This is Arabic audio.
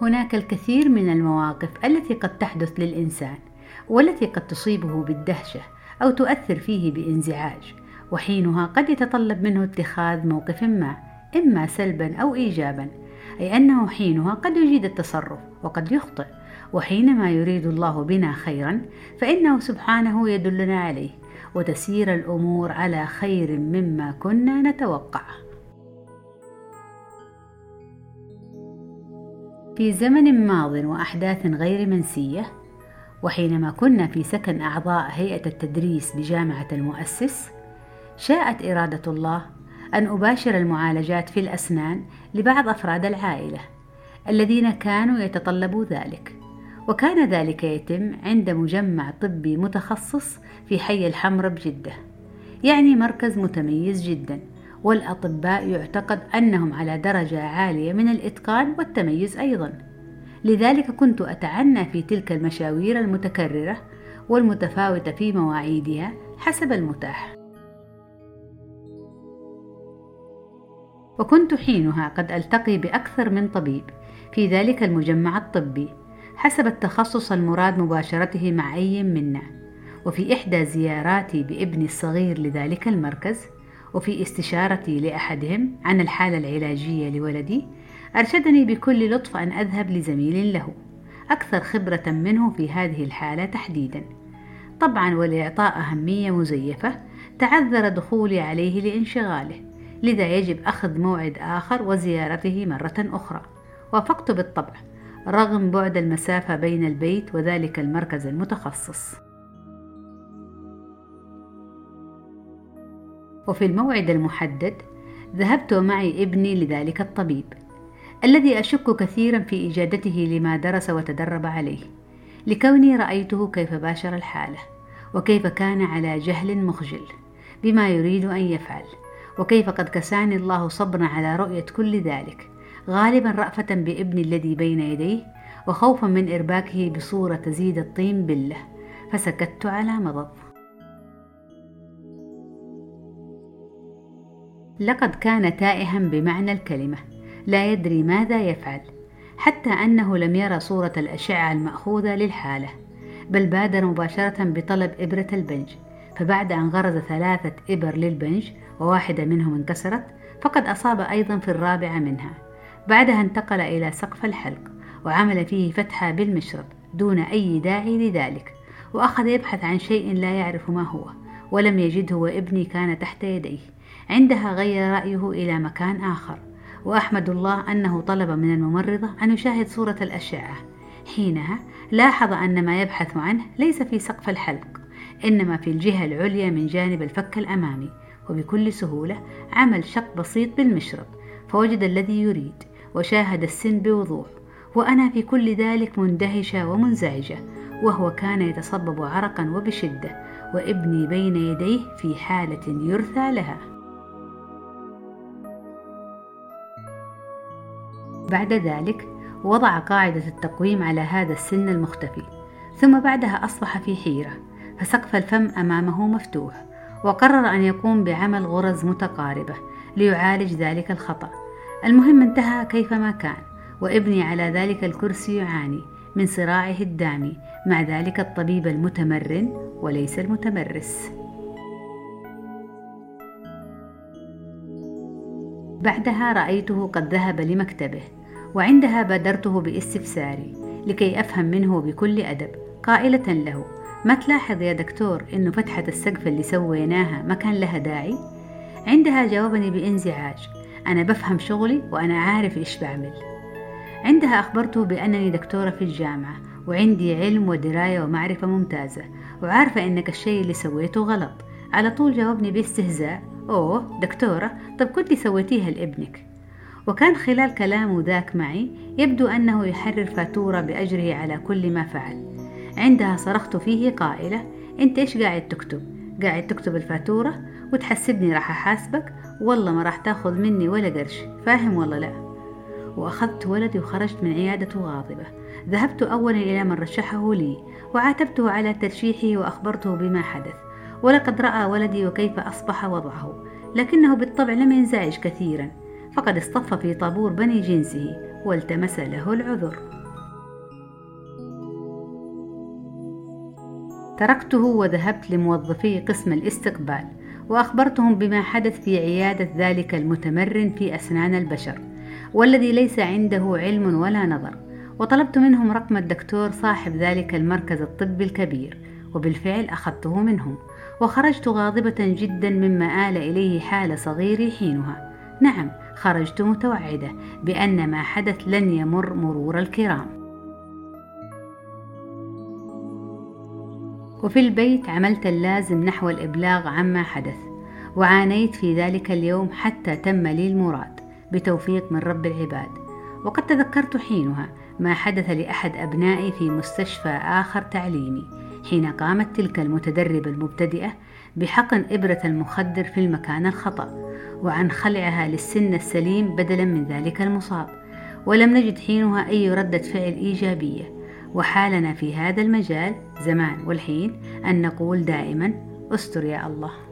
هناك الكثير من المواقف التي قد تحدث للإنسان والتي قد تصيبه بالدهشة أو تؤثر فيه بانزعاج وحينها قد يتطلب منه اتخاذ موقف ما إما سلبا أو إيجابا أي أنه حينها قد يجيد التصرف وقد يخطئ وحينما يريد الله بنا خيرا فإنه سبحانه يدلنا عليه وتسير الأمور على خير مما كنا نتوقع. في زمن ماض وأحداث غير منسية وحينما كنا في سكن أعضاء هيئة التدريس بجامعة المؤسس شاءت إرادة الله أن أباشر المعالجات في الأسنان لبعض أفراد العائلة الذين كانوا يتطلبوا ذلك. وكان ذلك يتم عند مجمع طبي متخصص في حي الحمر بجدة يعني مركز متميز جدا. والأطباء يعتقد أنهم على درجة عالية من الإتقان والتميز أيضا. لذلك كنت أتعنى في تلك المشاوير المتكررة والمتفاوتة في مواعيدها حسب المتاح. وكنت حينها قد ألتقي بأكثر من طبيب في ذلك المجمع الطبي حسب التخصص المراد مباشرته مع أي منا. وفي إحدى زياراتي بابني الصغير لذلك المركز وفي استشارتي لأحدهم عن الحالة العلاجية لولدي أرشدني بكل لطف أن أذهب لزميل له. أكثر خبرة منه في هذه الحالة تحديدا. طبعا ولإعطاء أهمية مزيفة تعذر دخولي عليه لانشغاله لذا يجب أخذ موعد آخر وزيارته مرة أخرى. وافقت بالطبع رغم بعد المسافة بين البيت وذلك المركز المتخصص. وفي الموعد المحدد ذهبت معي ابني لذلك الطبيب الذي أشك كثيرا في إجادته لما درس وتدرب عليه لكوني رأيته كيف باشر الحالة وكيف كان على جهل مخجل بما يريد أن يفعل وكيف قد كساني الله صبرا على رؤية كل ذلك غالبا رأفة بابني الذي بين يديه وخوفا من إرباكه بصورة تزيد الطين بله فسكت على مضض. لقد كان تائها بمعنى الكلمة لا يدري ماذا يفعل حتى أنه لم يرى صورة الأشعة المأخوذة للحالة بل بادر مباشرة بطلب إبرة البنج فبعد أن غرز ثلاثة إبر للبنج وواحدة منهم انكسرت فقد أصاب أيضا في الرابعة منها بعدها انتقل إلى سقف الحلق وعمل فيه فتحة بالمشرط دون أي داعي لذلك وأخذ يبحث عن شيء لا يعرف ما هو ولم يجده وابني كان تحت يديه. عندها غير رأيه إلى مكان آخر. وأحمد الله أنه طلب من الممرضة أن يشاهد صورة الأشعة. حينها لاحظ أن ما يبحث عنه ليس في سقف الحلق إنما في الجهة العليا من جانب الفك الأمامي. وبكل سهولة عمل شق بسيط بالمشرط فوجد الذي يريد وشاهد السن بوضوح. وأنا في كل ذلك مندهشة ومنزعجة وهو كان يتصبب عرقا وبشدة وابني بين يديه في حالة يرثى لها. بعد ذلك وضع قاعدة التقويم على هذا السن المختفي ثم بعدها أصبح في حيرة فسقف الفم أمامه مفتوح وقرر أن يقوم بعمل غرز متقاربة ليعالج ذلك الخطأ. المهم انتهى كيفما كان وابني على ذلك الكرسي يعاني من صراعه الدامي مع ذلك الطبيب المتمرن وليس المتمرس. بعدها رأيته قد ذهب لمكتبه وعندها بادرته باستفساري لكي أفهم منه بكل أدب. قائلة له ما تلاحظ يا دكتور إنه فتحة السقف اللي سويناها ما كان لها داعي؟ عندها جاوبني بانزعاج. أنا بفهم شغلي وأنا عارف إيش بعمل. عندها أخبرته بأنني دكتورة في الجامعة وعندي علم ودراية ومعرفة ممتازة وعارفة إنك الشيء اللي سويته غلط. على طول جاوبني باستهزاء أوه دكتورة طب كنت سويتيها لابنك؟ وكان خلال كلامه ذاك معي يبدو أنه يحرر فاتورة بأجره على كل ما فعل. عندها صرخت فيه قائلة أنت إيش قاعد تكتب؟ قاعد تكتب الفاتورة وتحسبني راح أحاسبك؟ والله ما راح تأخذ مني ولا قرش فاهم ولا لا؟ وأخذت ولدي وخرجت من عيادته غاضبة. ذهبت أولا إلى من رشحه لي وعاتبته على ترشيحه وأخبرته بما حدث. ولقد رأى ولدي وكيف أصبح وضعه لكنه بالطبع لم ينزعج كثيرا. فقد اصطف في طابور بني جنسه والتمس له العذر. تركته وذهبت لموظفي قسم الاستقبال وأخبرتهم بما حدث في عيادة ذلك المتمرن في أسنان البشر والذي ليس عنده علم ولا نظر. وطلبت منهم رقم الدكتور صاحب ذلك المركز الطبي الكبير وبالفعل أخذته منهم. وخرجت غاضبة جدا مما آل إليه حال صغيري حينها. نعم خرجت متوعدة بأن ما حدث لن يمر مرور الكرام. وفي البيت عملت اللازم نحو الإبلاغ عما حدث وعانيت في ذلك اليوم حتى تم لي المراد بتوفيق من رب العباد. وقد تذكرت حينها ما حدث لأحد أبنائي في مستشفى آخر تعليمي حين قامت تلك المتدربة المبتدئة بحقن إبرة المخدر في المكان الخطأ وعن خلعها للسن السليم بدلا من ذلك المصاب. ولم نجد حينها أي ردة فعل إيجابية. وحالنا في هذا المجال زمان والحين أن نقول دائما أستر يا الله.